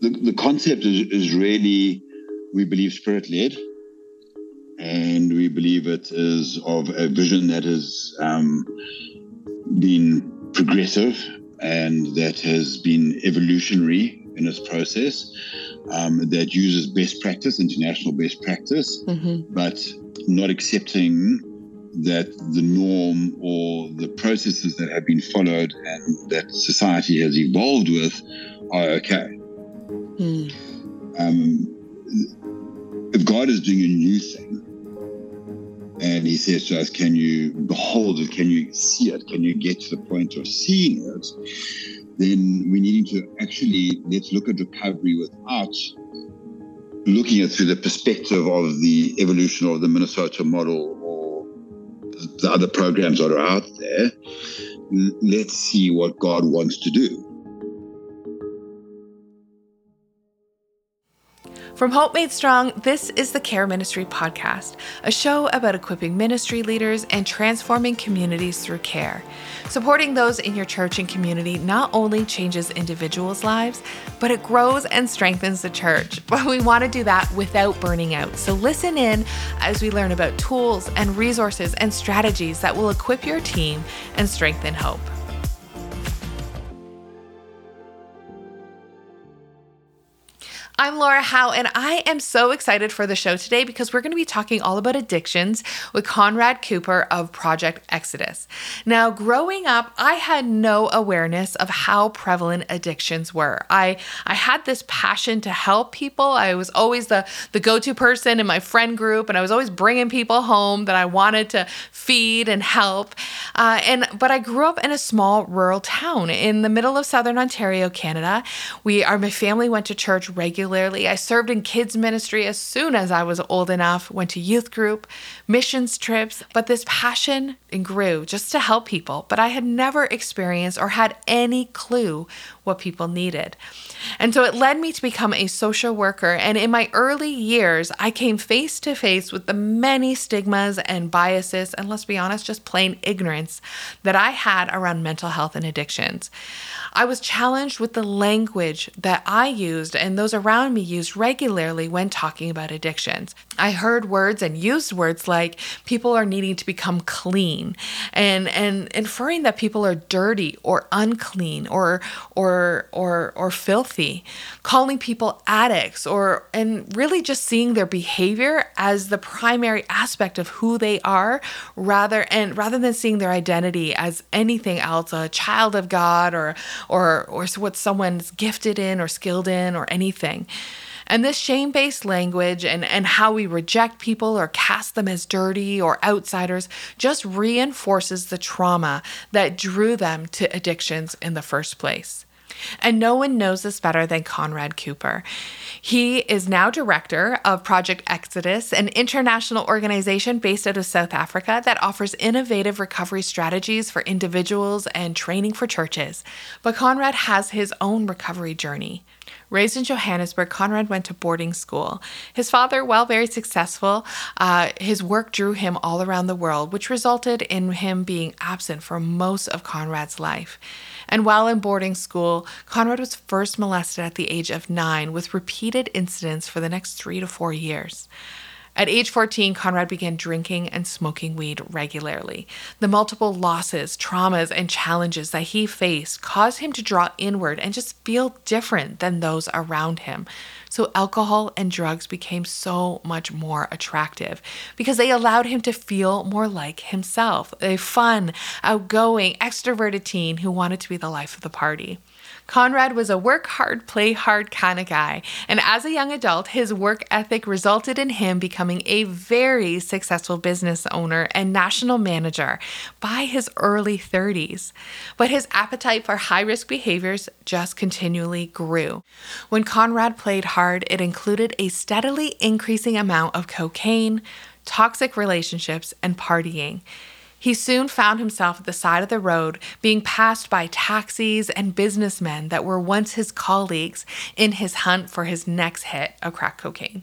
the, the concept is, is really, we believe, spirit led. And we believe it is of a vision that has um, been progressive and that has been evolutionary in its process, um, that uses best practice, international best practice, mm-hmm. but not accepting that the norm or the processes that have been followed and that society has evolved with are okay. Mm. Um, if God is doing a new thing, and he says to us, Can you behold it? Can you see it? Can you get to the point of seeing it? Then we need to actually let's look at recovery without looking at through the perspective of the evolution of the Minnesota model or the other programs that are out there. Let's see what God wants to do. From Hope Made Strong, this is the Care Ministry Podcast, a show about equipping ministry leaders and transforming communities through care. Supporting those in your church and community not only changes individuals' lives, but it grows and strengthens the church. But we want to do that without burning out. So listen in as we learn about tools and resources and strategies that will equip your team and strengthen hope. I'm Laura Howe, and I am so excited for the show today because we're going to be talking all about addictions with Conrad Cooper of Project Exodus. Now, growing up, I had no awareness of how prevalent addictions were. I I had this passion to help people. I was always the the go-to person in my friend group, and I was always bringing people home that I wanted to feed and help. Uh, and but I grew up in a small rural town in the middle of southern Ontario, Canada. We, our my family went to church regularly regularly. I served in kids' ministry as soon as I was old enough, went to youth group, missions trips, but this passion grew just to help people. But I had never experienced or had any clue what people needed. And so it led me to become a social worker. And in my early years, I came face to face with the many stigmas and biases, and let's be honest, just plain ignorance that I had around mental health and addictions. I was challenged with the language that I used and those around me used regularly when talking about addictions. I heard words and used words like people are needing to become clean and and inferring that people are dirty or unclean or or or or filthy, calling people addicts or and really just seeing their behavior as the primary aspect of who they are rather and rather than seeing their identity as anything else, a child of God or or or what someone's gifted in or skilled in or anything. And this shame based language and, and how we reject people or cast them as dirty or outsiders just reinforces the trauma that drew them to addictions in the first place. And no one knows this better than Conrad Cooper. He is now director of Project Exodus, an international organization based out of South Africa that offers innovative recovery strategies for individuals and training for churches. But Conrad has his own recovery journey. Raised in Johannesburg, Conrad went to boarding school. His father, while very successful, uh, his work drew him all around the world, which resulted in him being absent for most of Conrad's life. And while in boarding school, Conrad was first molested at the age of nine with repeated incidents for the next three to four years. At age 14, Conrad began drinking and smoking weed regularly. The multiple losses, traumas, and challenges that he faced caused him to draw inward and just feel different than those around him. So, alcohol and drugs became so much more attractive because they allowed him to feel more like himself a fun, outgoing, extroverted teen who wanted to be the life of the party. Conrad was a work hard, play hard kind of guy, and as a young adult, his work ethic resulted in him becoming a very successful business owner and national manager by his early 30s. But his appetite for high risk behaviors just continually grew. When Conrad played hard, it included a steadily increasing amount of cocaine, toxic relationships, and partying. He soon found himself at the side of the road, being passed by taxis and businessmen that were once his colleagues in his hunt for his next hit of crack cocaine.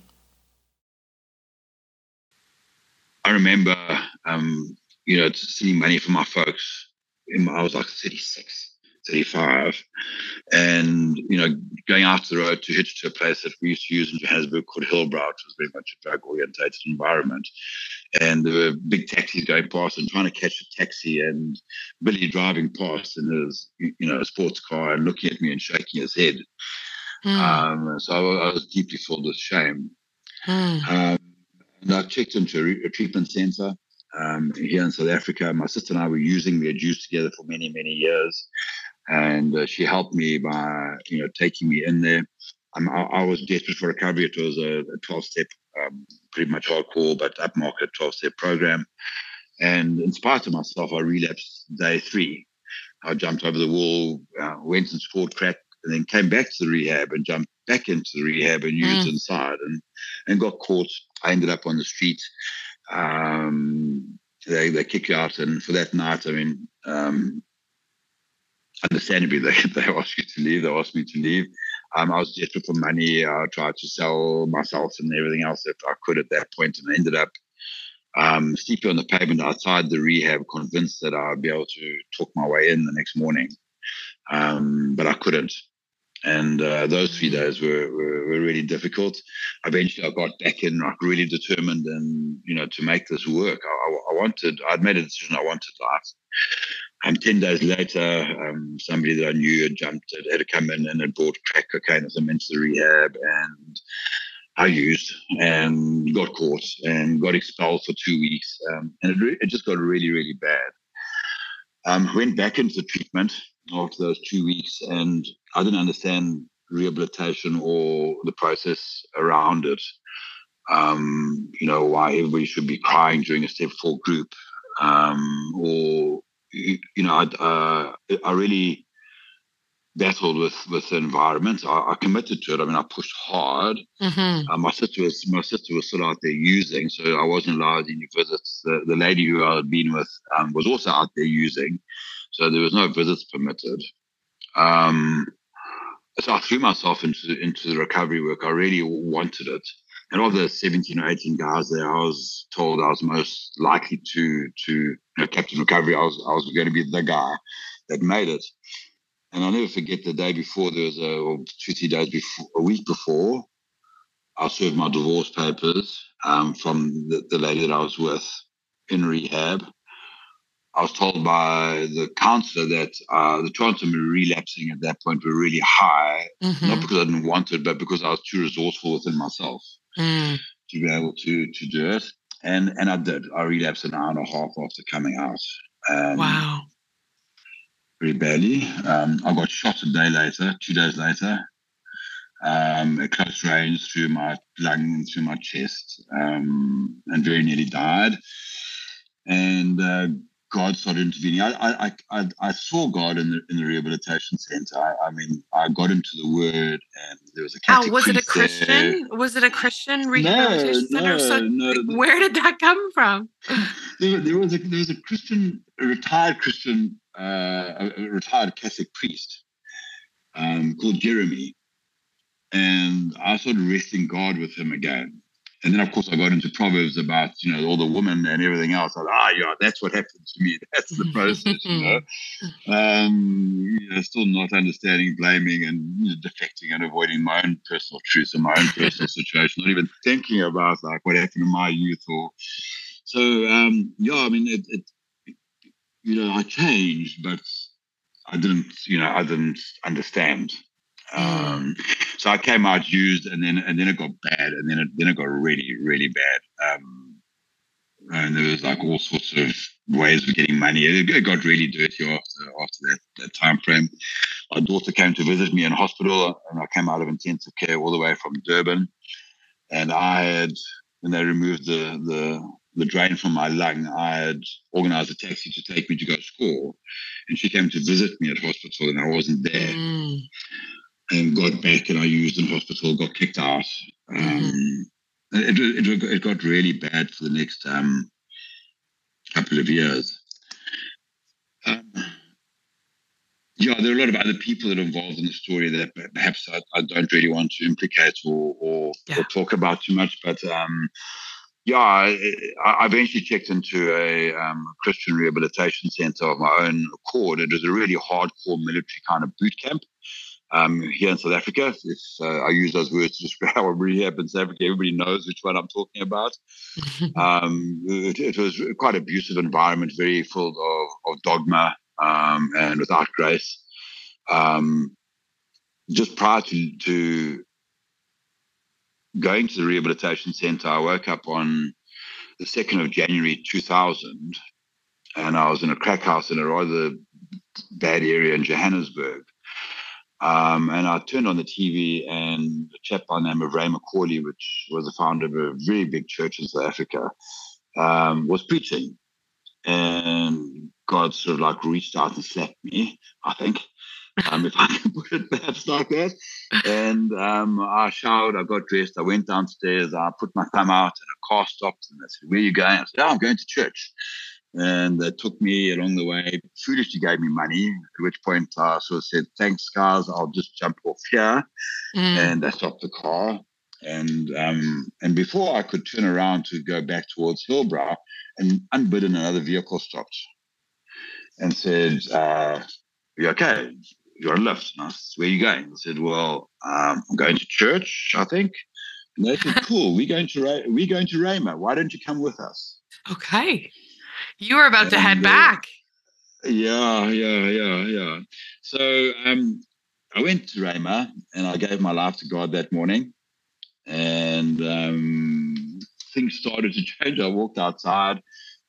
I remember, um, you know, seeing money from my folks. I was like 36. 35. And, you know, going out to the road to hitch to a place that we used to use in Johannesburg called Hillbrow, which was very much a drug orientated environment. And there were big taxis going past and trying to catch a taxi and Billy driving past in his, you know, a sports car and looking at me and shaking his head. Mm. Um, so I, I, was deeply filled with shame. Mm. Um, and I checked into a, re- a treatment center um, here in South Africa. My sister and I were using their juice together for many, many years, and uh, she helped me by you know taking me in there. Um, I, I, was desperate for recovery. It was a, 12 step, um, pretty much hardcore, but upmarket 12 step program. And in spite of myself, I relapsed day three. I jumped over the wall, uh, went and scored crack, and then came back to the rehab and jumped back into the rehab and used mm. inside and, and got caught. I ended up on the street um, they they kick you out, and for that night, I mean, um, understandably, they they ask you to leave. They asked me to leave. Um, I was desperate for money. I tried to sell myself and everything else that I could at that point, and I ended up um, sleeping on the pavement outside the rehab, convinced that I'd be able to talk my way in the next morning. Um, but I couldn't. And uh, those three mm. days were, were, were, really difficult. Eventually, I got back in, like really determined, and you know, to make this work. I, I wanted, I'd made a decision. I wanted life. And ten days later, um, somebody that I knew had jumped, had, had come in and had bought crack cocaine as a into the rehab, and I used and got caught and got expelled for two weeks, um, and it, re- it just got really, really bad. Um, went back into the treatment after those two weeks, and I didn't understand rehabilitation or the process around it. Um, you know, why everybody should be crying during a step four group, um, or you, know, I, uh, I really battled with with the environment. I, I, committed to it. I mean, I pushed hard. Mm-hmm. Uh, my sister was my sister was still out there using, so I wasn't allowed any visits. The, the lady who I had been with um, was also out there using, so there was no visits permitted. Um, so I threw myself into into the recovery work. I really wanted it. And of the 17 or 18 guys there, I was told I was most likely to to you know, captain recovery. I was I was going to be the guy that made it. And I'll never forget the day before there was a or two three days before a week before, I served my divorce papers um, from the, the lady that I was with in rehab. I was told by the counselor that uh, the chances of me relapsing at that point were really high, mm-hmm. not because I didn't want it, but because I was too resourceful within myself mm. to be able to to do it. And and I did. I relapsed an hour and a half after coming out. Um, wow. Very badly. Um, I got shot a day later, two days later, um, at close range through my lung, and through my chest, um, and very nearly died. And uh, God started intervening. I, I, I, I saw God in the in the rehabilitation center. I, I mean, I got into the Word, and there was a Catholic oh, was it a Christian? There. Was it a Christian rehabilitation no, center? No, so, no. Where did that come from? There, there, was a there was a Christian, a retired Christian, uh, a retired Catholic priest um, called Jeremy, and I started resting God with him again and then of course I got into proverbs about you know all the women and everything else. Like, ah, yeah, that's what happened to me. That's the process, you know. Um, you know, still not understanding, blaming, and you know, defecting and avoiding my own personal truths and my own personal situation. Not even thinking about like what happened in my youth or so. Um, yeah, I mean, it, it, you know, I changed, but I didn't, you know, I didn't understand. Um, so I came out used, and then and then it got bad, and then it then it got really really bad. Um, and there was like all sorts of ways of getting money. It, it got really dirty after after that, that time frame. My daughter came to visit me in hospital, and I came out of intensive care all the way from Durban. And I had, when they removed the the the drain from my lung, I had organized a taxi to take me to go to school. And she came to visit me at hospital, and I wasn't there. Mm and got back and I used in hospital, got kicked out. Um, mm-hmm. it, it, it, got really bad for the next um, couple of years. Um, yeah, there are a lot of other people that are involved in the story that perhaps I, I don't really want to implicate or, or, yeah. or talk about too much, but um, yeah, I, I, eventually checked into a um, Christian rehabilitation center of my own accord. It was a really hardcore military kind of boot camp um, here in South Africa. If uh, I use those words to describe what rehab in South Africa, everybody knows which one I'm talking about. um, it, it, was quite abusive environment, very full of, of dogma um, and without grace. Um, just prior to, to going to the rehabilitation center, I woke up on the 2nd of January 2000, and I was in a crack house in a rather bad area in Johannesburg. Um, and I turned on the TV, and a chap by the name of Ray McCauley, which was the founder of a very big church in South Africa, um, was preaching. And God sort of like reached out and slapped me, I think um, if I can put it perhaps like that. And um, I showered, I got dressed, I went downstairs, I put my thumb out, and a car stopped, and I said, "Where are you going?" I said, "Oh, I'm going to church." And they took me along the way. Foolishly gave me money. At which point I sort of said, "Thanks, guys. I'll just jump off here." Mm. And I stopped the car. And um, and before I could turn around to go back towards Hillbrow, and unbidden another vehicle stopped and said, uh, "You okay?" you're on lift. And I said, where are you going? I said, well, um, I'm going to church, I think. And they said, cool, we're going to, we're going to Rhema. Why don't you come with us? Okay. You were about and, to head uh, back. Yeah, yeah, yeah, yeah. So um, I went to Rhema and I gave my life to God that morning. And um, things started to change. I walked outside,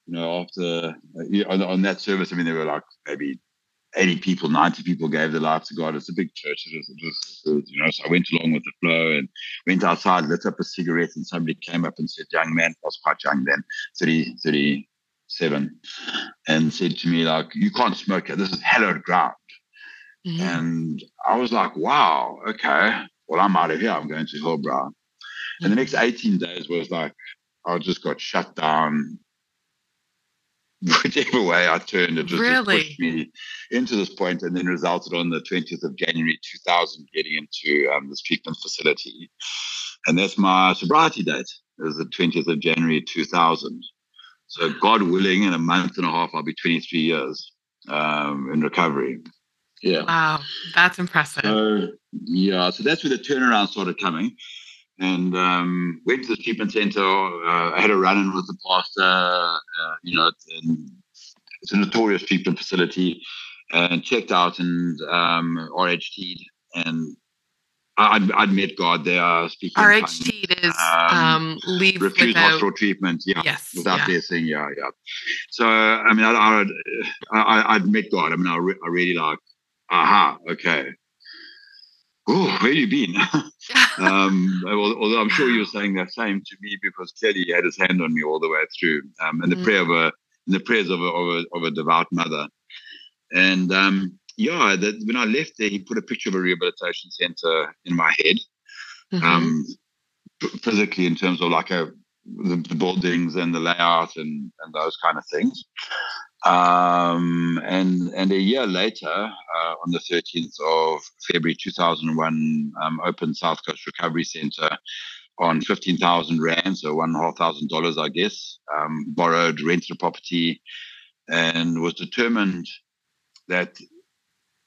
you know, after uh, on, on that service. I mean, there were like maybe 80 people, 90 people gave their life to God. It's a big church. It was, it was, it was, you know, so I went along with the flow and went outside, lit up a cigarette, and somebody came up and said, Young man, I was quite young then, 30, 37, and said to me, like, you can't smoke here. This is hallowed ground. Mm-hmm. And I was like, wow, okay. Well, I'm out of here. I'm going to Hillbrow. Mm-hmm. And the next 18 days was like, I just got shut down whichever way I turned, it just, really? just, pushed me into this point and then resulted on the 20th of January 2000 getting into um, this treatment facility. And that's my sobriety date, it was the 20th of January 2000. So, God willing, in a month and a half, I'll be 23 years um, in recovery. Yeah. Wow, that's impressive. So, yeah, so that's where the turnaround started coming and um, went to the treatment center. Uh, I had a run in with the pastor. Uh, you know, it's a notorious treatment facility, and checked out and um, RHT'd, and I'd, I'd met God there speaking. RHT is um, um, leave refuse without... hospital treatment. Yeah, yes, without yeah. blessing. Yeah, yeah. So I mean, I, I, I'd met God. I mean, I, re- I really like. Aha, okay oh, where you been? um, although I'm sure you were saying that same to me because clearly he had his hand on me all the way through, um, and the mm. prayer of a, the prayers of a, of a, of a devout mother. And um, yeah, that when I left there, he put a picture of a rehabilitation center in my head, mm-hmm. um, physically in terms of like a the, the, buildings and the layout and and those kind of things. Um, and and a year later, uh, on the 13th of February 2001, um, opened South Coast Recovery Center on 15,000 rand, so one and a half thousand dollars, I guess. Um, borrowed, rented a property, and was determined that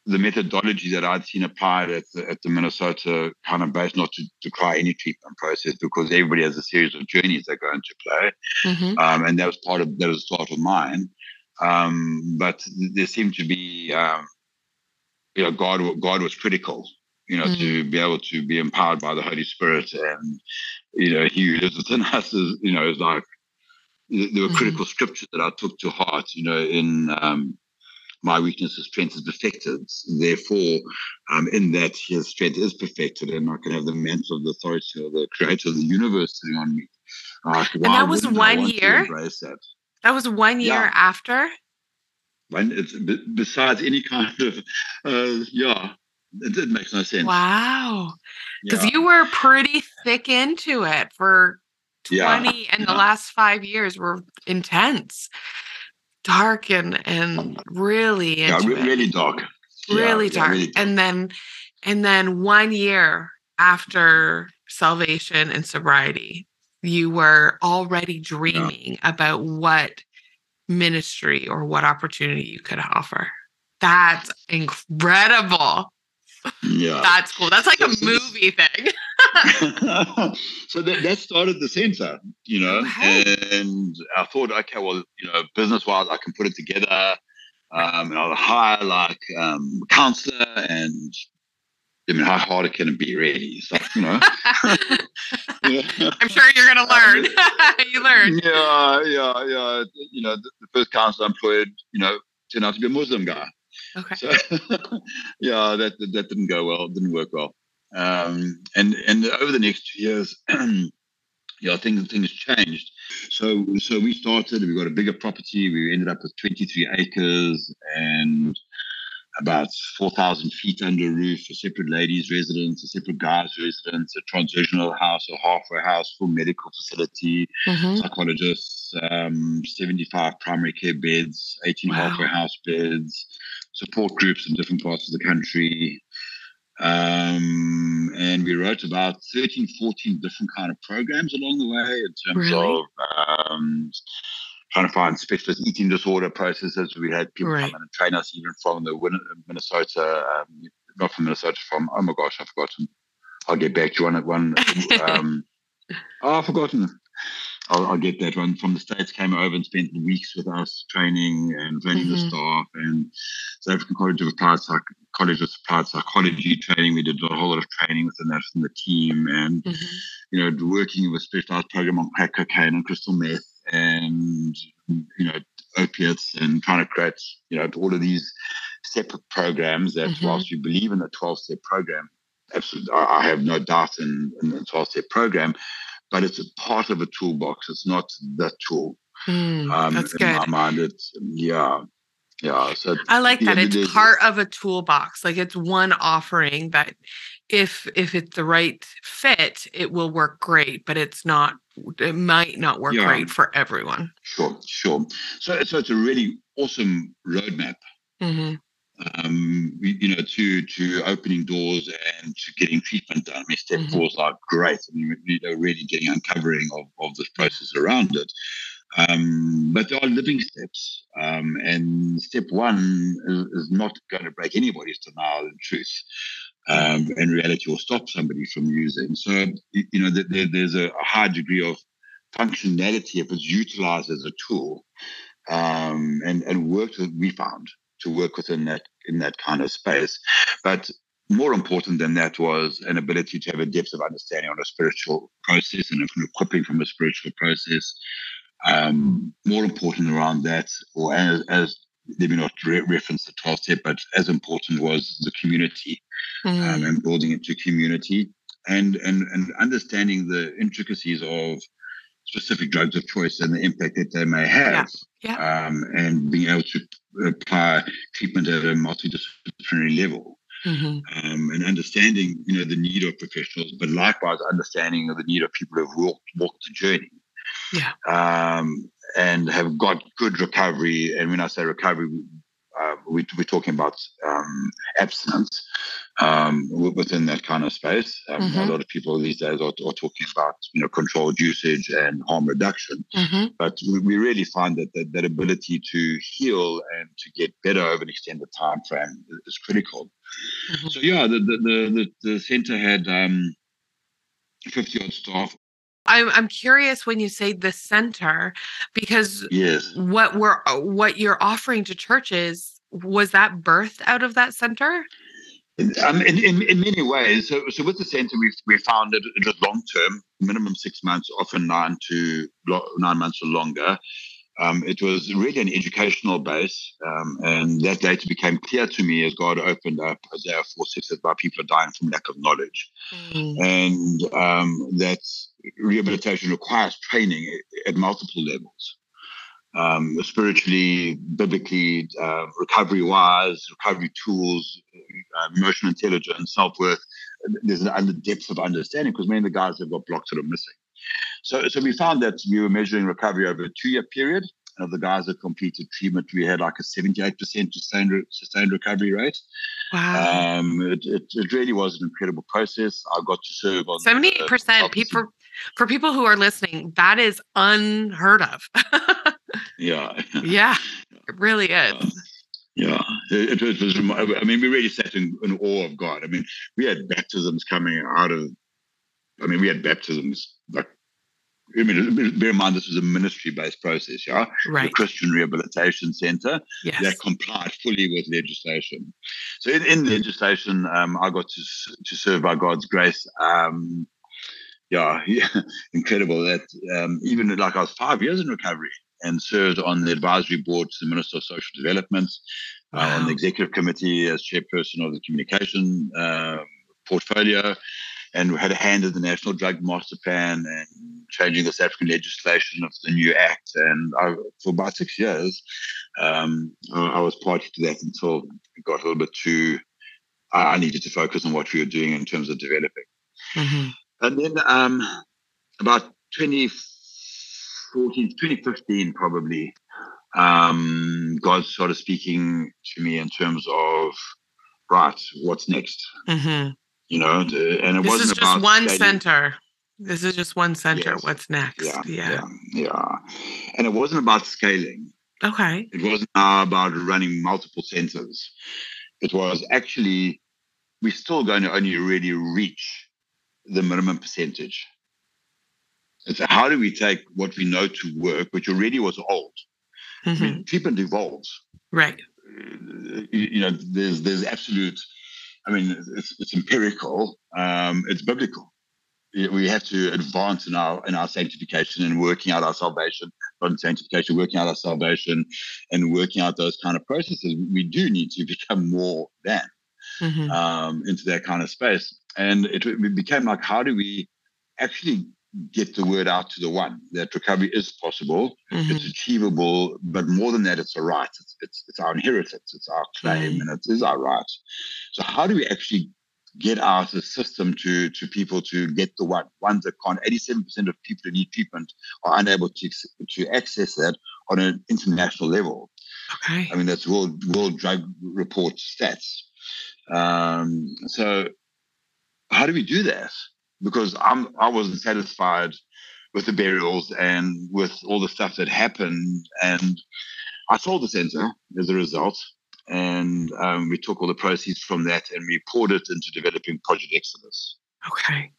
the methodology that I'd seen applied at the, at the Minnesota kind of base, not to, to try any treatment process because everybody has a series of journeys they go into play, mm-hmm. um, and that was part of that was part of mine. Um, but there seemed to be, um, you know, God, God was critical, you know, mm. to be able to be empowered by the Holy Spirit. And, you know, he who lives within us is, you know, is like, there were mm critical scriptures that I took to heart, you know, in um, my weakness is strength is perfected. Therefore, um, in that his strength is perfected, and I can have the mantle of the authority of the creator of the universe sitting on me. Like, and that was one year. That? That was one year yeah. after. When it's besides any kind of, uh, yeah, it, it makes no sense. Wow, because yeah. you were pretty thick into it for twenty, yeah. and the last five years were intense, dark, and and really yeah, really dark, really dark, really and then and then one year after salvation and sobriety you were already dreaming yeah. about what ministry or what opportunity you could offer. That's incredible. Yeah. That's cool. That's like so, a movie thing. so that, that started the center, you know, and I thought, okay, well, you know, business wise, I can put it together. Um, and I'll hire like um, counselor and I mean, how hard can it be, really? So, you know. yeah. I'm sure you're going to learn. you learn. Yeah, yeah, yeah. You know, the, the first counselor I employed, you know, turned out to be a Muslim guy. Okay. So, yeah, that, that didn't go well. Didn't work well. Um, and and over the next two years, yeah, things things changed. So so we started. We got a bigger property. We ended up with 23 acres and about 4,000 feet under roof, a separate ladies' residence, a separate guys' residence, a transitional house, a halfway house, full medical facility, mm-hmm. psychologists, um, 75 primary care beds, 18 wow. halfway house beds, support groups in different parts of the country. Um, and we wrote about 13, 14 different kind of programs along the way in terms really? of um, trying to find specialist eating disorder processes. We had people right. come in and train us even from the Minnesota, um, not from Minnesota, from, oh my gosh, I've forgotten. I'll get back to you one. one um, oh, I've forgotten. I'll, I'll, get that one from the States came over and spent weeks with us training and training mm-hmm. the staff and South African College of Applied Psych- College of Applied Psychology training. We did a whole lot of training within that within the team and mm-hmm. you know working with a specialized program on crack cocaine and crystal meth and you know opiates and trying to create you know all of these separate programs that mm-hmm. whilst you believe in the 12 step program absolutely I have no doubt in, in the 12 step program but it's a part of a toolbox. It's not the tool. Mm, um, that's in good. my mind, it's yeah, yeah. So I like that. It's part of a toolbox. Like it's one offering that, if if it's the right fit, it will work great. But it's not. It might not work yeah. great for everyone. Sure, sure. So so it's a really awesome roadmap. Mm-hmm um, you know, to to opening doors and to getting treatment done. I mean, step mm-hmm. four is like great. I mean, you know, really getting uncovering of, of this process around it. Um, but there are living steps, um, and step one is, is, not going to break anybody's denial and truth. Um, and reality will stop somebody from using. So, you know, there, there's a, a high degree of functionality if it's utilized as a tool um, and, and worked, we found, to work within that in that kind of space. But more important than that was an ability to have a depth of understanding on a spiritual process and equipping from a spiritual process. Um, more important around that, or as, as let me not re- reference the 12 step, but as important was the community mm. um, and building into community and, and, and understanding the intricacies of specific drugs of choice and the impact that they may have. Yeah. yeah. Um, and being able to apply treatment at a multidisciplinary level. Mm-hmm. Um, and understanding, you know, the need of professionals, but likewise understanding of the need of people who have walked, walked the journey. Yeah. Um, and have got good recovery. And when I say recovery, uh, we, are talking about um, abstinence um, within that kind of space. Um, mm-hmm. A lot of people these days are, are, talking about you know controlled usage and harm reduction, mm-hmm. but we, we, really find that, that that ability to heal and to get better over an extended time frame is, critical. Mm-hmm. So yeah, the the the, the center had um, fifty odd staff I'm I'm curious when you say the center because yes. what we're what you're offering to churches was that birthed out of that center? Um, in, in, in many ways. So, so with the center, we we found it, it was long term, minimum six months, often nine to nine months or longer. Um, it was really an educational base, um, and that later became clear to me as God opened up Isaiah 4 6 that my people are dying from lack of knowledge. Mm. And um, that rehabilitation requires training at multiple levels. Um, spiritually, biblically, uh, recovery wise, recovery tools, uh, emotional intelligence, self worth. There's an under depth of understanding because many of the guys have got blocks that are missing. So, so we found that we were measuring recovery over a two-year period. And of the guys that completed treatment, we had like a 78% sustained, re- sustained recovery rate. Wow. Um, it, it, it, really was an incredible process. I got to serve on 78%. People, For people who are listening, that is unheard of. yeah. Yeah, it really is. Uh, yeah, it, it, was. I mean, we really sat in, in awe of God. I mean, we had baptisms coming out of. I mean, we had baptisms like I mean, bear in mind this was a ministry-based process, yeah. Right. The Christian Rehabilitation Centre yes. that complied fully with legislation. So in, in legislation, um, I got to to serve by God's grace. Um, yeah, yeah, incredible that um, even like I was five years in recovery and served on the advisory board to the Minister of Social Development, wow. uh, on the executive committee as chairperson of the communication uh, portfolio and we had a hand in the National Drug Master Plan and changing the South African legislation of the new act. And I, for about six years, um, I was party to that until it got a little bit too. I needed to focus on what we were doing in terms of developing. Mm-hmm. And then um, about 2014, 2015, probably, um, God started speaking to me in terms of, right, what's next? Mm-hmm you know, and it this wasn't is just one center. This is just one center. Yes. What's next? Yeah, yeah, yeah, yeah. And it wasn't about scaling. Okay. It wasn't about running multiple centers. It was actually we're still going to only really reach the minimum percentage. It's how do we take what we know to work, which already was old. Mm-hmm. I mean, mm-hmm. treatment evolves. Right. You, you know, there's there's absolute I mean, it's, it's empirical, um, it's biblical. We have to advance in our in our sanctification and working out our salvation, not in sanctification, working out our salvation and working out those kind of processes. We do need to become more than mm-hmm. um, into that kind of space. And it, it became like, how do we actually get the word out to the one that recovery is possible, mm-hmm. it's achievable, but more than that, it's a right. It's it's, it's our inheritance, it's our claim, mm-hmm. and it is our right. So how do we actually get out the system to to people to get the one ones that can't? Eighty-seven percent of people who need treatment are unable to to access that on an international level. Okay, I mean that's World World Drug Report stats. Um, so how do we do that? because I'm I wasn't satisfied with the burials and with all the stuff that happened, and I sold the center as a result. And um, we took all the proceeds from that and we poured it into developing Project Exodus. Okay.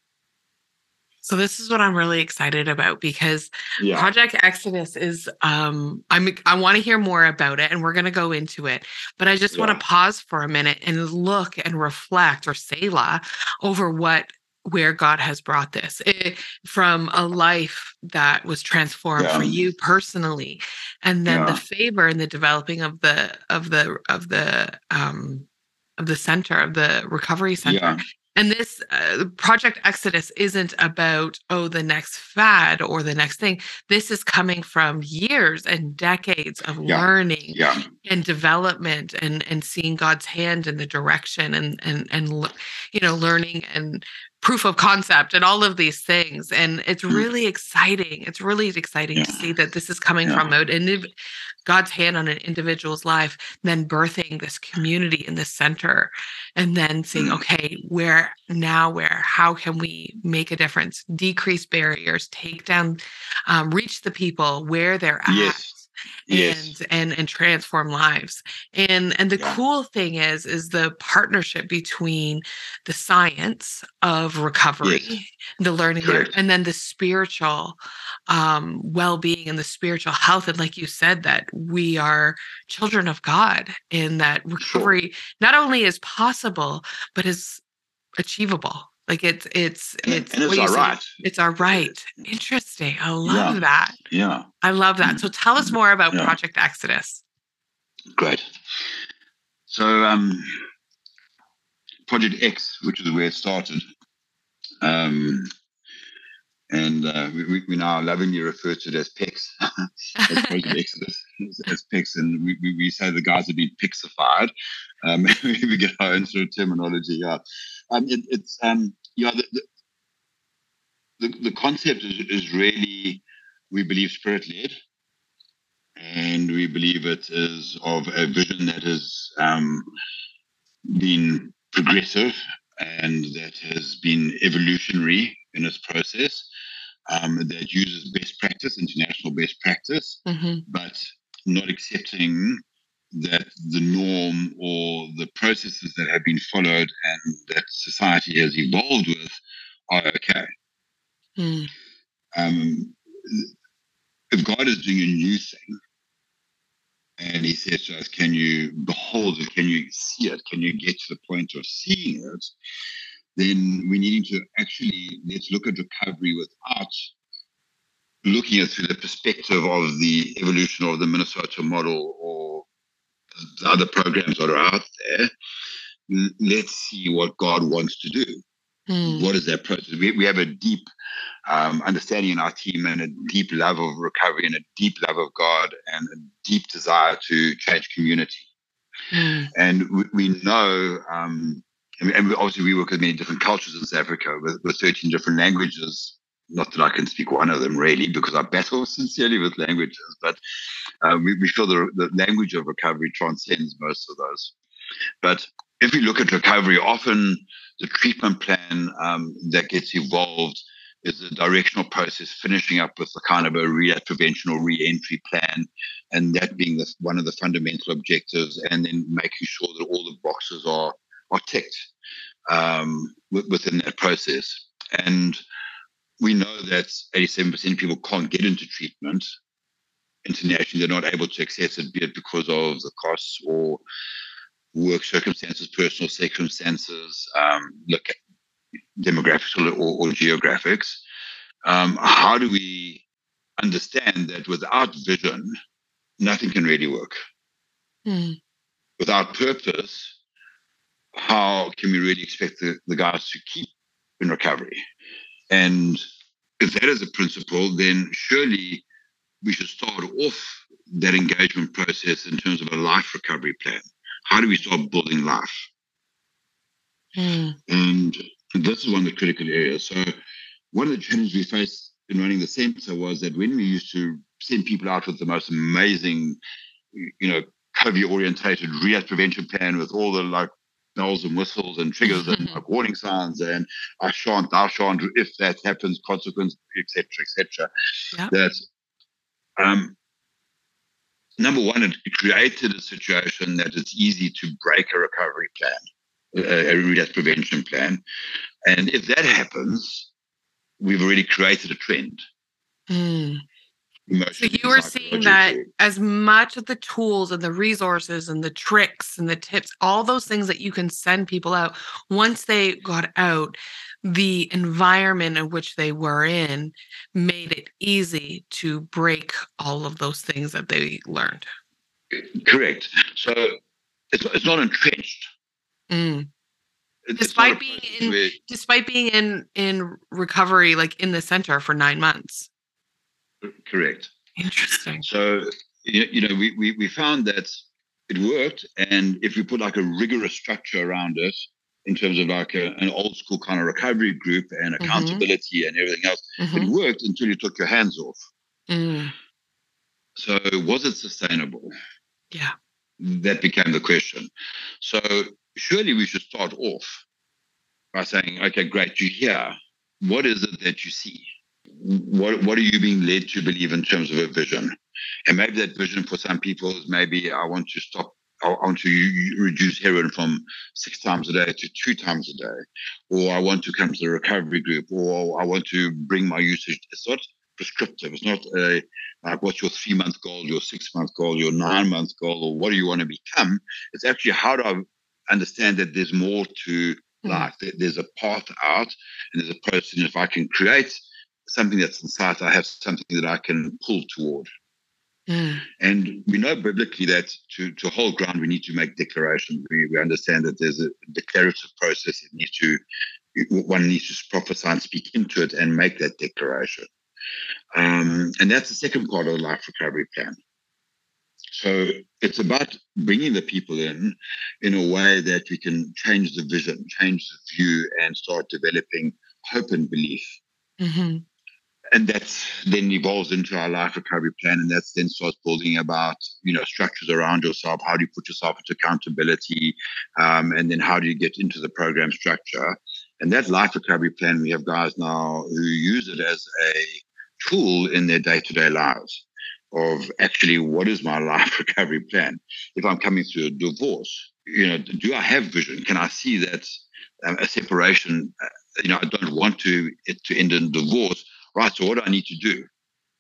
So this is what I'm really excited about because yeah. Project Exodus is um I'm I want to hear more about it and we're going to go into it. But I just yeah. want to pause for a minute and look and reflect or Selah over what where God has brought this it, eh, from a life that was transformed yeah. for you personally, and then the favor and the developing of the of the of the um of the center of the recovery center. Yeah. And this uh, project Exodus isn't about, oh, the next fad or the next thing. This is coming from years and decades of learning and development and, and seeing God's hand in the direction and, and, and, you know, learning and proof of concept and all of these things and it's mm. really exciting it's really exciting yeah. to see that this is coming yeah. from and god's hand on an individual's life then birthing this community in the center and then saying mm. okay where now where how can we make a difference decrease barriers take down um, reach the people where they're at yes yes. and and and transform lives and and the yeah. cool thing is is the partnership between the science of recovery yes. the learning there, and then the spiritual um, well-being and the spiritual health and like you said that we are children of god and that recovery sure. not only is possible but is achievable like it's it's it's and it's our right. It's our right. Interesting. I love yeah. that. Yeah. I love that. So tell us more about yeah. Project Exodus. Great. So um Project X, which is where it started, um, and uh, we, we now lovingly refer to it as PEX, as Project Exodus, as, as PEX, and we, we, we, say the guys have been pixified. Um, we get our own sort of terminology. Yeah, um, it, it's um, yeah, the, the, the, the concept is, is really, we believe, spirit led. And we believe it is of a vision that has um, been progressive and that has been evolutionary in its process. um, that uses best practice, international best practice, mm-hmm. but not accepting that the norm or the processes that have been followed and that society has evolved with are okay. Mm. Um, if God is doing a new thing, and he says to us, Can you behold it? Can you see it? Can you get to the point of seeing it? Then we need to actually let's look at recovery without looking at through the perspective of the evolution of the Minnesota model or the other programs that are out there. Let's see what God wants to do. Mm. What is that process? We, we have a deep um, understanding in our team and a deep love of recovery and a deep love of God and a deep desire to change community. Mm. And we, we know, um, and, and obviously we work with many different cultures in South Africa with, with 13 different languages. Not that I can speak one of them really, because I battle sincerely with languages, but uh, we, we feel the, the language of recovery transcends most of those. But if we look at recovery, often the treatment plan um, that gets evolved is a directional process, finishing up with a kind of a relapse prevention or re-entry plan, and that being the, one of the fundamental objectives, and then making sure that all the boxes are are ticked um, within that process. And we know that 87% of people can't get into treatment internationally; they're not able to access it, be it because of the costs or work circumstances, personal circumstances, um, look demographics or, or, or geographics. Um, how do we understand that without vision, nothing can really work? Mm. Without purpose, how can we really expect the, the guys to keep in recovery? And if that is a principle, then surely we should start off that engagement process in terms of a life recovery plan. How do we start building life? Mm. And this is one of the critical areas. So one of the challenges we faced in running the center was that when we used to send people out with the most amazing, you know, COVID orientated relapse prevention plan with all the like bells and whistles and triggers and like warning signs and I shan't, thou shan't, if that happens, consequence, etc., etc. Yeah. That um, number one, it created a situation that it's easy to break a recovery plan, a, a relapse prevention plan. And if that happens, we've already created a trend. Mm. So you were seeing that as much of the tools and the resources and the tricks and the tips, all those things that you can send people out, once they got out, the environment in which they were in made it easy to break all of those things that they learned. Correct. So it's, it's not entrenched. Mm. despite being in where... despite being in in recovery like in the center for nine months correct interesting so you know we, we we found that it worked and if we put like a rigorous structure around it in terms of like a, an old school kind of recovery group and mm-hmm. accountability mm-hmm. and everything else. Mm-hmm. It worked until you took your hands off. Mm. So was it sustainable? Yeah. That became the question. So surely we should start off by saying, okay, great, you hear. What is it that you see? What what are you being led to believe in terms of a vision? And maybe that vision for some people is maybe I want to stop I want to reduce heroin from six times a day to two times a day, or I want to come to the recovery group, or I want to bring my usage. It's not prescriptive. It's not a like what's your three month goal, your six month goal, your nine month goal, or what do you want to become. It's actually how do I understand that there's more to mm. life. There's a path out, and there's a person. If I can create something that's inside, I have something that I can pull toward. Mm. And we know biblically that to, to hold ground, we need to make declarations. We, we understand that there's a declarative process. It needs to, one needs to prophesy and speak into it and make that declaration. Um, and that's the second part of the life recovery plan. So it's about bringing the people in in a way that we can change the vision, change the view, and start developing hope and belief. Mm-hmm and that then evolves into our life recovery plan. And that's then starts building about you know structures around yourself. How do you put yourself into accountability? Um, and then how do you get into the program structure? And that life recovery plan, we have guys now who use it as a tool in their day to day lives of actually what is my life recovery plan? If I'm coming through a divorce, you know, do I have vision? Can I see that um, a separation, uh, you know, I don't want to it to end in divorce, right? So what do I need to do?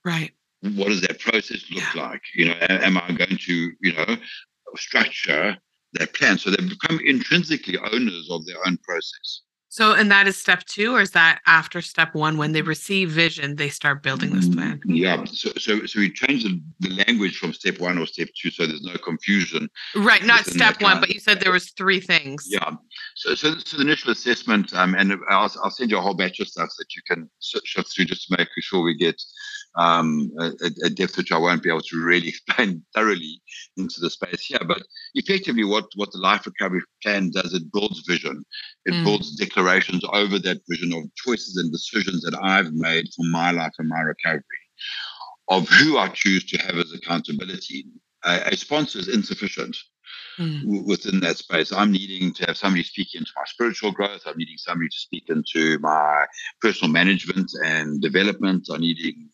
Right. What does that process look yeah. like? You know, am I going to, you know, structure that plan so they become intrinsically owners of their own process? So, and that is step two, or is that after step one? When they receive vision, they start building this plan. Mm, yeah. So, so, so we change the, the language from step one or step two, so there's no confusion. Right. Not step one, but you said there was three things. Yeah. So, so, so the initial assessment, um, and I'll, I'll send you a whole batch of stuff that you can shift through just to make sure we get um, a, a, depth which I won't be able to really explain thoroughly into the space here. But effectively, what, what the life recovery plan does, it builds vision. It mm. builds declarations over that vision of choices and decisions that I've made for my life and my recovery, of who I choose to have as accountability. a sponsor is insufficient. Mm. within that space. I'm needing to have somebody speak into my spiritual growth. I'm needing somebody to speak into my personal management and development. I'm needing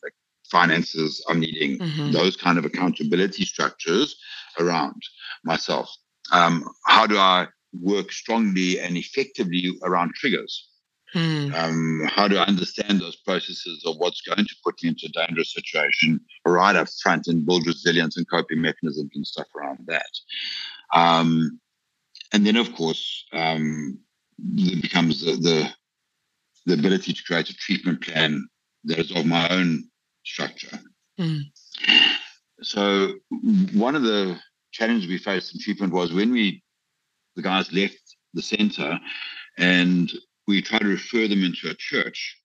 finances. I'm needing mm-hmm. those kind of accountability structures around myself. Um, how do I work strongly and effectively around triggers? Mm. Um, how do I understand those processes of what's going to put me into a dangerous situation right up front and build resilience and coping mechanisms and stuff around that? Um, and then, of course, um, it becomes the, the, the ability to create a treatment plan that is of my own structure. Mm. So one of the challenges we faced in treatment was when we the guys left the center and we tried to refer them into a church.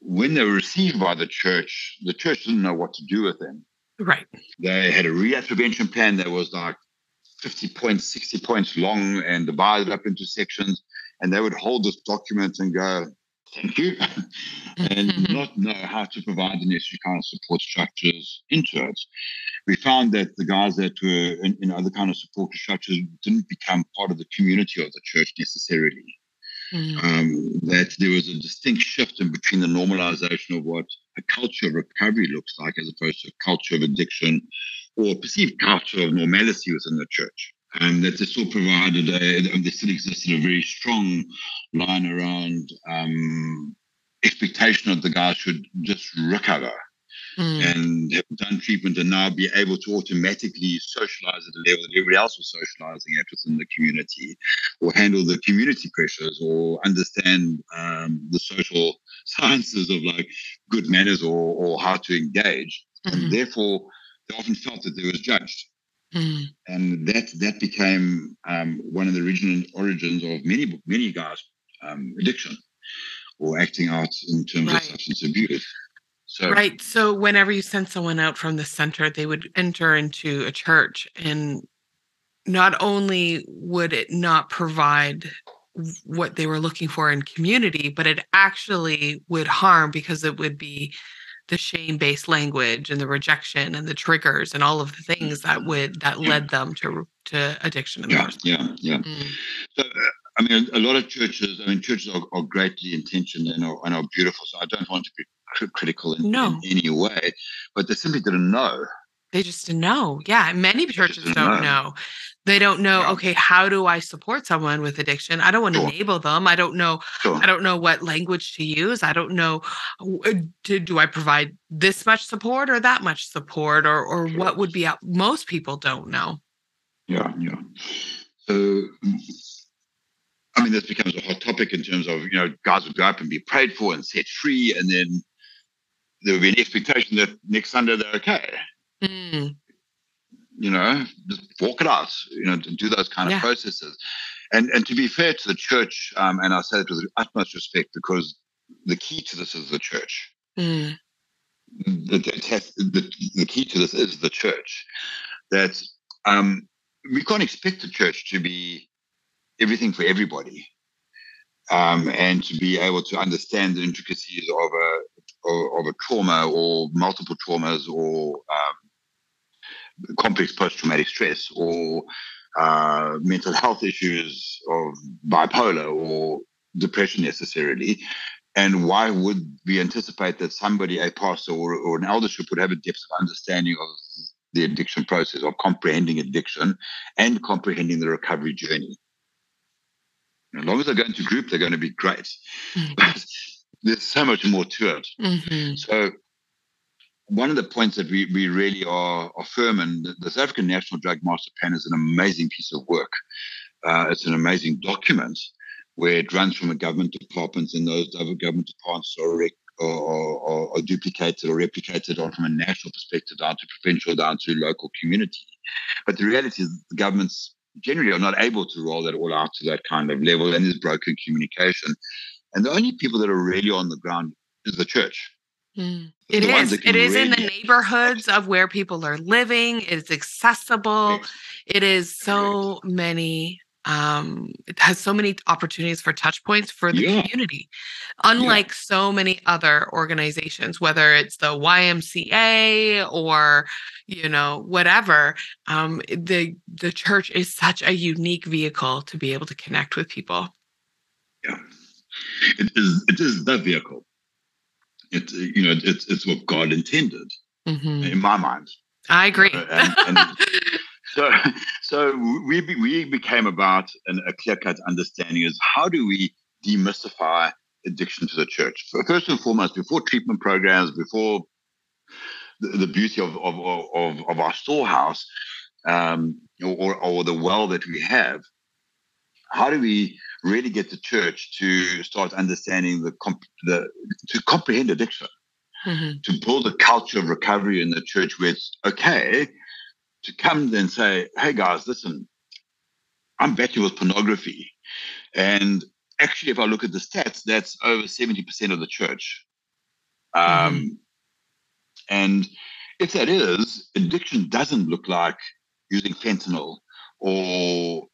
When they were received by the church, the church didn't know what to do with them. Right. They had a relapse prevention plan that was like 50 points, 60 points long and divided up into sections. And they would hold this document and go, thank you, and not know how to provide the necessary kind of support structures into it. We found that the guys that were in, in other kind of support structures didn't become part of the community of the church necessarily. Mm. Um, that there was a distinct shift in between the normalization of what a culture of recovery looks like as opposed to a culture of addiction or perceived culture of normality within the church um, that they still provided, a, there still existed a very strong line around um, expectation of the guy should just recover mm. and have done treatment and now be able to automatically socialize at a level that everybody else was socializing at within the community or handle the community pressures or understand um, the social sciences of like good manners or, or how to engage. Mm-hmm. And therefore, they often felt that they was judged Mm. And that that became um, one of the original origins of many many guys' um, addiction or acting out in terms right. of substance abuse. So, right. So whenever you sent someone out from the center, they would enter into a church, and not only would it not provide what they were looking for in community, but it actually would harm because it would be the shame based language and the rejection and the triggers and all of the things that would that led them to to addiction yeah yeah yeah mm. so uh, i mean a lot of churches i mean churches are, are greatly intentioned and are, and are beautiful so i don't want to be critical in, no. in any way but they simply didn't know they just didn't know yeah many churches don't know. They don't know, yeah. okay, how do I support someone with addiction? I don't want to sure. enable them. I don't know. Sure. I don't know what language to use. I don't know uh, do, do I provide this much support or that much support or or sure. what would be out. Most people don't know. Yeah, yeah. So mm, I mean, this becomes a hot topic in terms of, you know, guys would go up and be prayed for and set free, and then there would be an expectation that next Sunday they're okay. Mm you know, just walk it out, you know, do those kind yeah. of processes. And and to be fair to the church, um, and I say it with utmost respect because the key to this is the church. Mm. The, the, the, key to this is the church. That um, we can't expect the church to be everything for everybody. Um, and to be able to understand the intricacies of a of, a trauma or multiple traumas or um, complex post-traumatic stress or uh, mental health issues of bipolar or depression necessarily. And why would we anticipate that somebody, a pastor or, or an eldership, would have a depth of understanding of the addiction process, of comprehending addiction and comprehending the recovery journey? As long as they're going to group, they're going to be great. Mm-hmm. But there's so much more to it. Mm-hmm. So one of the points that we, we really are, are firm in, the South African National Drug Master Plan is an amazing piece of work. Uh, it's an amazing document where it runs from a government department and those other government departments are, are, are, duplicated or replicated on from a national perspective down to provincial, down to local community. But the reality is the governments generally are not able to roll that all out to that kind of level and there's broken communication. And the only people that are really on the ground is the church. Mm. It is. It is in the neighborhoods of where people are living. It's accessible. It is so many um it has so many opportunities for touch points for the yeah. community unlike yeah. so many other organizations whether it's the YMCA or you know whatever um the the church is such a unique vehicle to be able to connect with people yeah it is it is the vehicle it you know it's it's what god intended mm-hmm. in my mind. I agree. Uh, and, and so so we we became about an, a clear cut understanding is how do we demystify addiction to the church? First and foremost before treatment programs before the, the beauty of, of of of our storehouse um, or or the well that we have how do we really get the church to start understanding the, comp- the to comprehend addiction, mm-hmm. to build a culture of recovery in the church where it's okay to come and say, "Hey guys, listen, I'm battling with pornography," and actually, if I look at the stats, that's over seventy percent of the church. Um, mm-hmm. And if that is, addiction doesn't look like using fentanyl or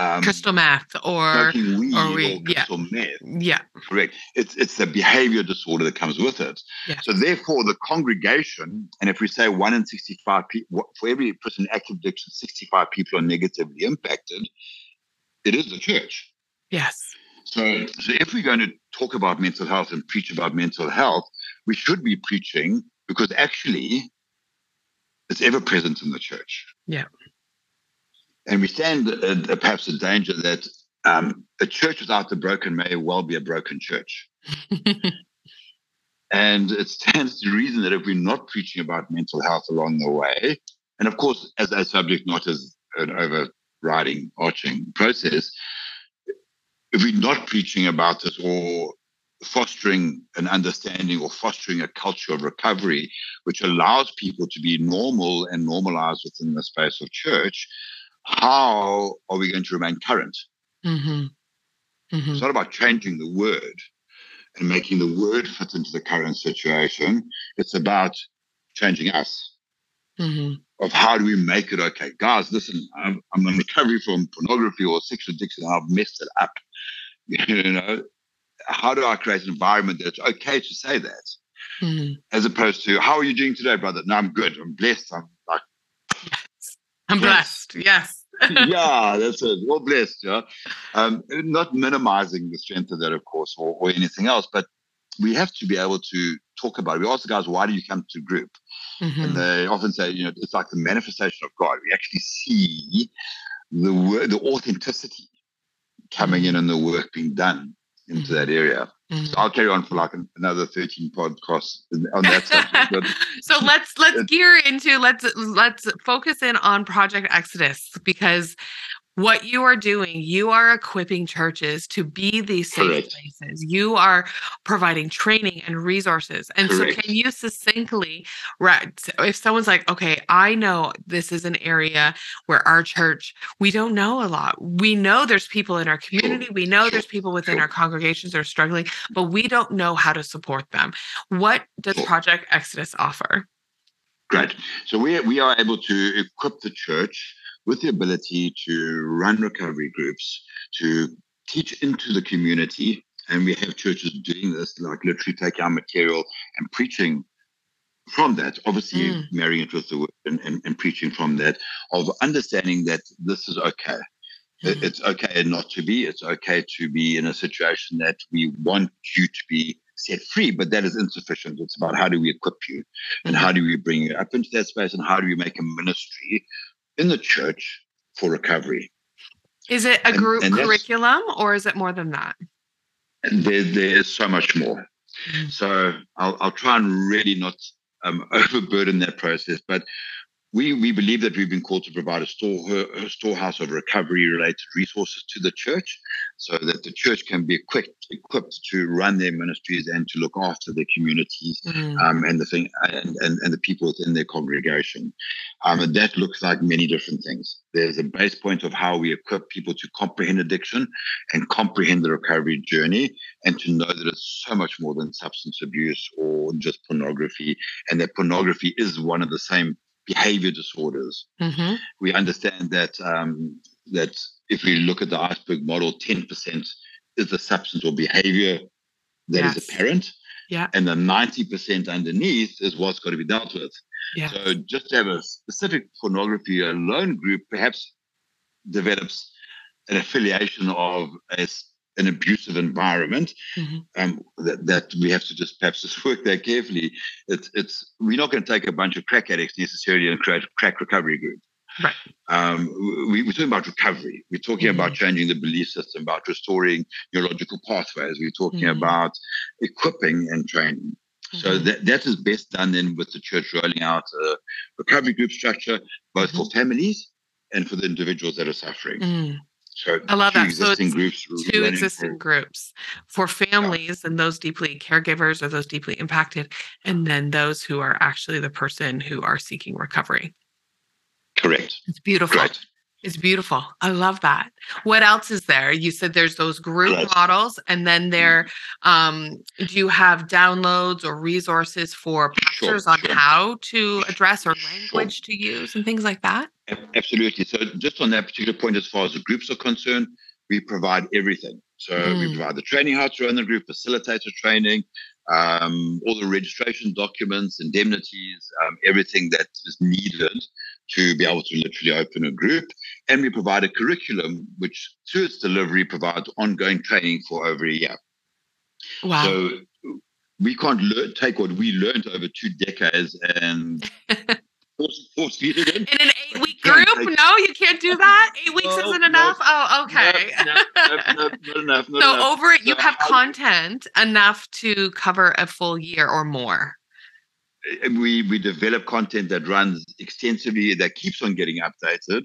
um, crystal meth or weed or, we, or crystal yeah. meth. Yeah, correct. It's it's the behavior disorder that comes with it. Yeah. So therefore, the congregation, and if we say one in sixty-five people, for every person active addiction, sixty-five people are negatively impacted. It is the church. Yes. So, so if we're going to talk about mental health and preach about mental health, we should be preaching because actually it's ever present in the church. Yeah. And we stand uh, perhaps a danger that um, a church without the broken may well be a broken church. and it stands to reason that if we're not preaching about mental health along the way, and of course, as a subject, not as an overriding, arching process, if we're not preaching about this or fostering an understanding or fostering a culture of recovery, which allows people to be normal and normalized within the space of church, how are we going to remain current? Mm-hmm. Mm-hmm. It's not about changing the word and making the word fit into the current situation. It's about changing us. Mm-hmm. Of how do we make it okay, guys? Listen, I'm, I'm in recovery from pornography or sexual addiction. I've messed it up. You know, how do I create an environment that's okay to say that, mm-hmm. as opposed to how are you doing today, brother? No, I'm good. I'm blessed. I'm I'm blessed. Yes. yeah, that's it. Well blessed. Yeah. Um, not minimizing the strength of that, of course, or, or anything else, but we have to be able to talk about it. We ask the guys, why do you come to group? Mm-hmm. And they often say, you know, it's like the manifestation of God. We actually see the the authenticity coming in mm-hmm. and the work being done into mm-hmm. that area. Mm-hmm. So I'll carry on for like another 13 podcasts on that subject. so let's let's gear into let's let's focus in on Project Exodus because what you are doing, you are equipping churches to be these safe Correct. places. You are providing training and resources. And Correct. so, can you succinctly, right? If someone's like, okay, I know this is an area where our church, we don't know a lot. We know there's people in our community, we know there's people within our congregations that are struggling, but we don't know how to support them. What does Project Exodus offer? Great. So, we, we are able to equip the church with the ability to run recovery groups, to teach into the community. And we have churches doing this, like literally taking our material and preaching from that, obviously mm. marrying it with the word and, and, and, preaching from that, of understanding that this is okay. Mm-hmm. It's okay not to be. It's okay to be in a situation that we want you to be set free, but that is insufficient. It's about how do we equip you and mm-hmm. how do we bring you up into that space and how do we make a ministry in the church for recovery. Is it a group and, and curriculum or is it more than that? There, there is so much more. Mm-hmm. So I'll, I'll try and really not um, overburden that process, but we, we believe that we've been called to provide a, store, a storehouse of recovery related resources to the church so that the church can be equipped, equipped to run their ministries and to look after their communities mm. um, and the thing and, and, and the people within their congregation. Um, and that looks like many different things. There's a base point of how we equip people to comprehend addiction and comprehend the recovery journey and to know that it's so much more than substance abuse or just pornography and that pornography is one of the same behavior disorders. Mm-hmm. We understand that um, that if we look at the iceberg model, 10% is the substance or behavior that yes. is apparent. Yeah. And the 90% underneath is what's got to be dealt with. Yeah. So just to have a specific pornography alone group perhaps develops an affiliation of a an abusive environment mm-hmm. um, that, that we have to just perhaps just work that carefully. It's, it's we're not going to take a bunch of crack addicts necessarily and create a crack recovery group. Right. Um, we, are talking about recovery. We're talking mm-hmm. about changing the belief system, about restoring neurological pathways. We're talking mm-hmm. about equipping and training. So mm-hmm. that, that is best done then with the church rolling out a recovery group structure, both for mm-hmm. families and for the individuals that are suffering. Mm. So I love that. So it's groups two existing groups for families yeah. and those deeply caregivers or those deeply impacted, and then those who are actually the person who are seeking recovery. Correct. It's beautiful. Correct. It's beautiful. I love that. What else is there? You said there's those group models, and then there, um, do you have downloads or resources for pastors sure, on sure. how to address or language sure. to use and things like that? Absolutely. So, just on that particular point, as far as the groups are concerned, we provide everything. So, mm. we provide the training how to run the group, facilitator training, um, all the registration documents, indemnities, um, everything that is needed to be able to literally open a group. And we provide a curriculum which, through its delivery, provides ongoing training for over a year. Wow. So we can't learn, take what we learned over two decades and force, force feed it in. In an eight week group? Take, no, you can't do that. Eight weeks no, isn't enough. No, oh, okay. No, not enough. Not so enough. over it, you so have content enough to cover a full year or more we we develop content that runs extensively, that keeps on getting updated,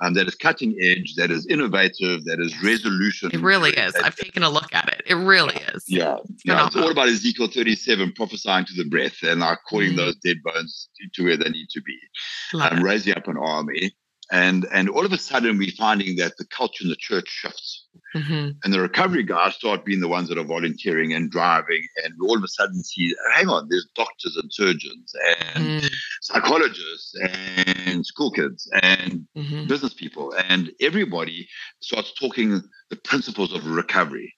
um, that is cutting edge, that is innovative, that is resolution. It really is. I've taken a look at it. It really is. Yeah, it's, yeah, it's all about Ezekiel 37, prophesying to the breath and like calling mm. those dead bones to where they need to be, um, raising up an army and and all of a sudden we're finding that the culture in the church shifts mm-hmm. and the recovery guys start being the ones that are volunteering and driving and we all of a sudden see hang on there's doctors and surgeons and mm. psychologists and school kids and mm-hmm. business people and everybody starts talking the principles of recovery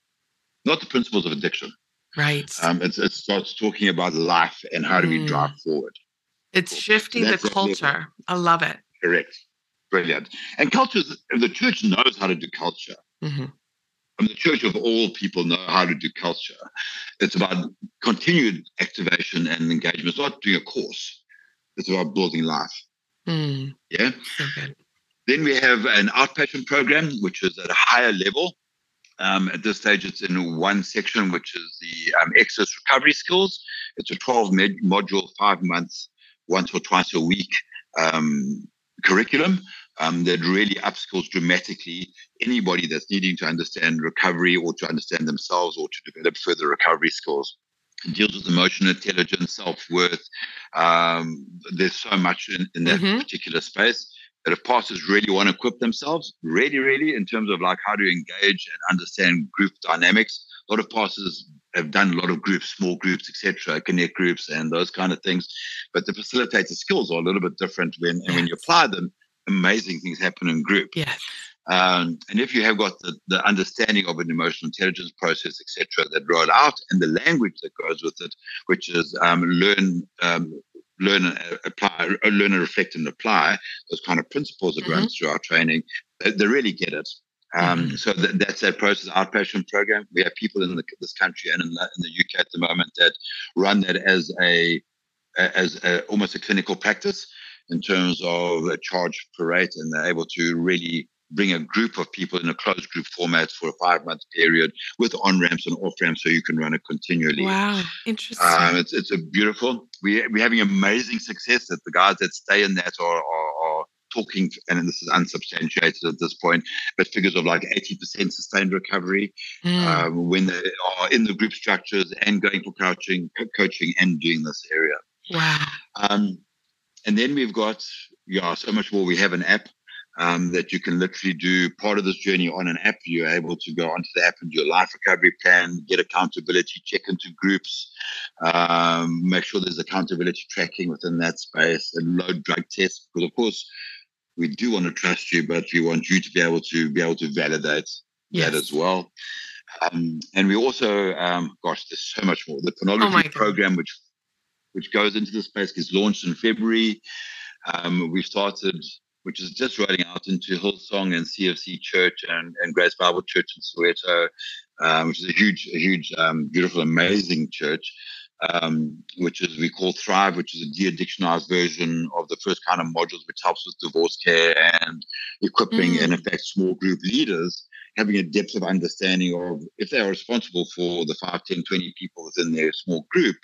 not the principles of addiction right um, it, it starts talking about life and how do we drive mm. forward it's shifting the culture i love it correct brilliant. And culture, the church knows how to do culture. Mm-hmm. I mean, the church of all people know how to do culture. It's about continued activation and engagement. It's not doing a course. It's about building life. Mm. Yeah. Okay. Then we have an outpatient program, which is at a higher level. Um, at this stage, it's in one section, which is the um, Exodus recovery skills. It's a 12 med- module, five months, once or twice a week um, curriculum um, that really upskills dramatically anybody that's needing to understand recovery or to understand themselves or to develop further recovery skills. It deals with emotional intelligence, self worth. Um, there's so much in, in that mm-hmm. particular space that if pastors really want to equip themselves, really, really, in terms of like how to engage and understand group dynamics, a lot of pastors have done a lot of groups, small groups, etc., connect groups, and those kind of things. But the facilitator skills are a little bit different when and when you apply them amazing things happen in group. Yeah. Um, and if you have got the, the understanding of an emotional intelligence process, etc., that roll out, and the language that goes with it, which is um, learn, um, learn, and apply, uh, learn and reflect and apply those kind of principles that mm-hmm. runs through our training, they, they, really get it. Um, mm-hmm. So th- that's that process outpatient program. We have people in the, this country and in the, in the UK at the moment that run that as a as a, almost a clinical practice in terms of a charge per rate, and they're able to really bring a group of people in a closed group format for a five month period with on ramps and off ramps so you can run it continually. Wow, interesting. Um, it's, it's a beautiful, we, we're having amazing success that the guys that stay in that are, are, are talking, and this is unsubstantiated at this point, but figures of like 80% sustained recovery mm. um, when they are in the group structures and going for coaching, coaching and doing this area. Wow. Um, and then we've got, yeah, so much more. We have an app um, that you can literally do part of this journey on an app. You're able to go onto the app and do a life recovery plan, get accountability, check into groups, um, make sure there's accountability tracking within that space, and load drug tests. Because of course, we do want to trust you, but we want you to be able to be able to validate yes. that as well. Um, and we also, um, gosh, there's so much more. The pornography oh program, which which goes into the space, gets launched in February. Um, we've started which is just rolling out into Hillsong and CFC Church and, and Grace Bible Church in Soweto, um, which is a huge, a huge, um, beautiful, amazing church. Um, which is we call Thrive, which is a de-addictionized version of the first kind of modules, which helps with divorce care and equipping, mm. and in fact, small group leaders having a depth of understanding of if they are responsible for the 5, 10, 20 people within their small group,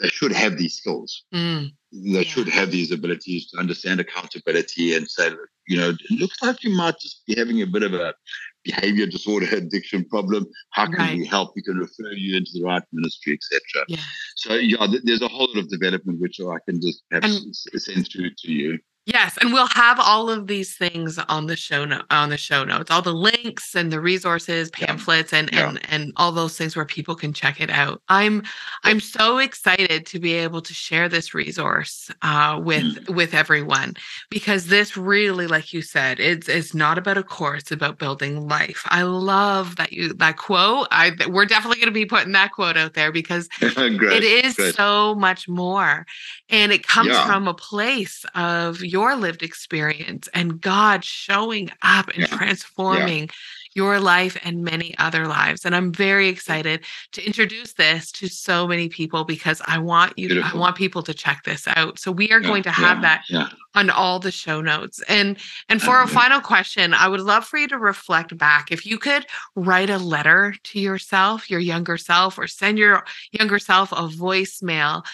they should have these skills. Mm they yeah. should have these abilities to understand accountability and say, you know, it looks like you might just be having a bit of a behavior disorder addiction problem. How can right. we help? We can refer you into the right ministry, etc. Yeah. So yeah, there's a whole lot of development which I can just perhaps and, send through to you. Yes, and we'll have all of these things on the show note on the show notes, all the links and the resources, pamphlets, and yeah. and and all those things where people can check it out. I'm I'm so excited to be able to share this resource uh, with mm. with everyone because this really, like you said, it's it's not about a course, it's about building life. I love that you that quote. I we're definitely going to be putting that quote out there because it is Great. so much more, and it comes yeah. from a place of your your lived experience and God showing up and yeah. transforming yeah. Your life and many other lives. And I'm very excited to introduce this to so many people because I want you, Beautiful. I want people to check this out. So we are yeah. going to have that on all the show notes. And and for a final question, I would love for you to reflect back. If you could write a letter to yourself, your younger self, or send your younger self a voicemail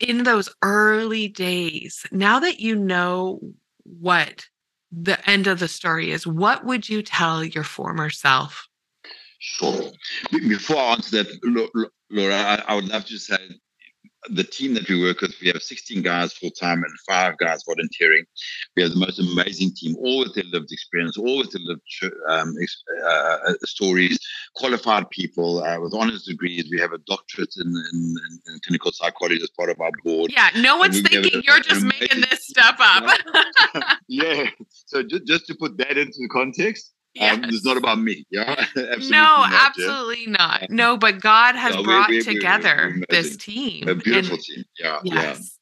in those early days, now that you know what the end of the story is, what would you tell your former self? Sure. Before I answer that, Laura, I, would love to say the team that we work with, we have 16 guys full time and five guys volunteering. We have the most amazing team, all with their lived experience, all with their lived um, uh, uh, stories, qualified people uh, with honors degrees. We have a doctorate in, in, in, clinical psychology as part of our board. Yeah, no one's thinking you're just making this stuff up. yeah. So just, just to put that into context, Yes. Um, it's not about me. Yeah. absolutely no, not, absolutely yeah. not. No, but God has no, brought we, we, together we, this team. A beautiful and, team. Yeah. Yes.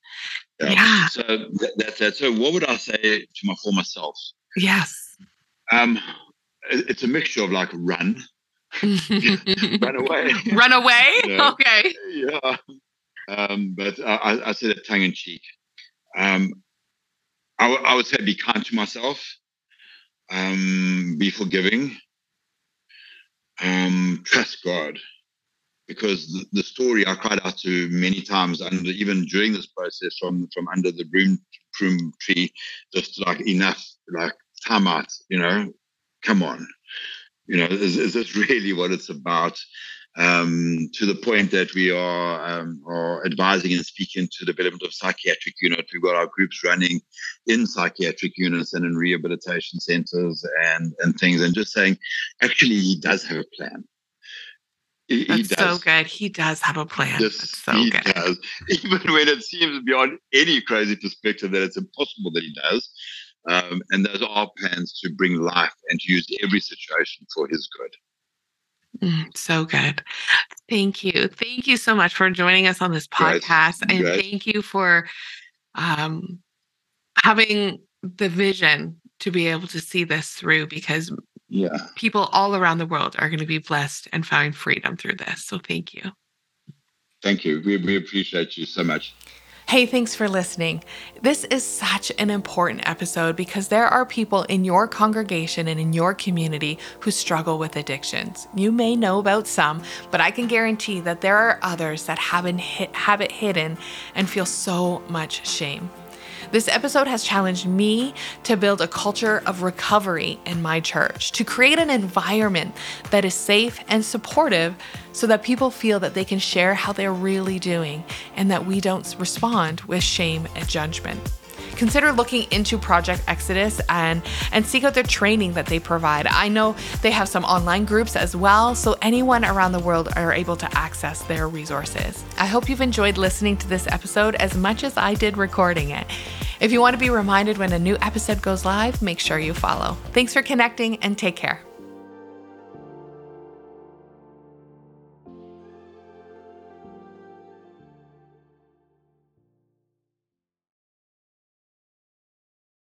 Yeah. yeah. So that, that's that. So what would I say to my former self? Yes. Um, it's a mixture of like run, run away, run away. yeah. Okay. Yeah. Um, but I, I said it tongue in cheek. Um, I, w- I would say be kind to myself um, be forgiving, um, trust God. Because the, the, story I cried out to many times, and even during this process, from from under the broom, broom tree, just like enough, like time out, you know, come on, you know, is, is this really what it's about? Um, to the point that we are, um, are advising and speaking to the development of psychiatric units. We've got our groups running in psychiatric units and in rehabilitation centers and, and things, and just saying, actually, he does have a plan. He, That's he so good. He does have a plan. That's so he good. does. Even when it seems beyond any crazy perspective that it's impossible that he does. Um, and those are plans to bring life and to use every situation for his good. Mm, so good. Thank you. Thank you so much for joining us on this podcast. and thank you for um, having the vision to be able to see this through because yeah. People all around the world are going to be blessed and find freedom through this. So thank you. Thank you. We, we appreciate you so much. Hey, thanks for listening. This is such an important episode because there are people in your congregation and in your community who struggle with addictions. You may know about some, but I can guarantee that there are others that haven't hit, have it hidden and feel so much shame. This episode has challenged me to build a culture of recovery in my church, to create an environment that is safe and supportive so that people feel that they can share how they're really doing and that we don't respond with shame and judgment consider looking into Project Exodus and and seek out their training that they provide. I know they have some online groups as well, so anyone around the world are able to access their resources. I hope you've enjoyed listening to this episode as much as I did recording it. If you want to be reminded when a new episode goes live, make sure you follow. Thanks for connecting and take care.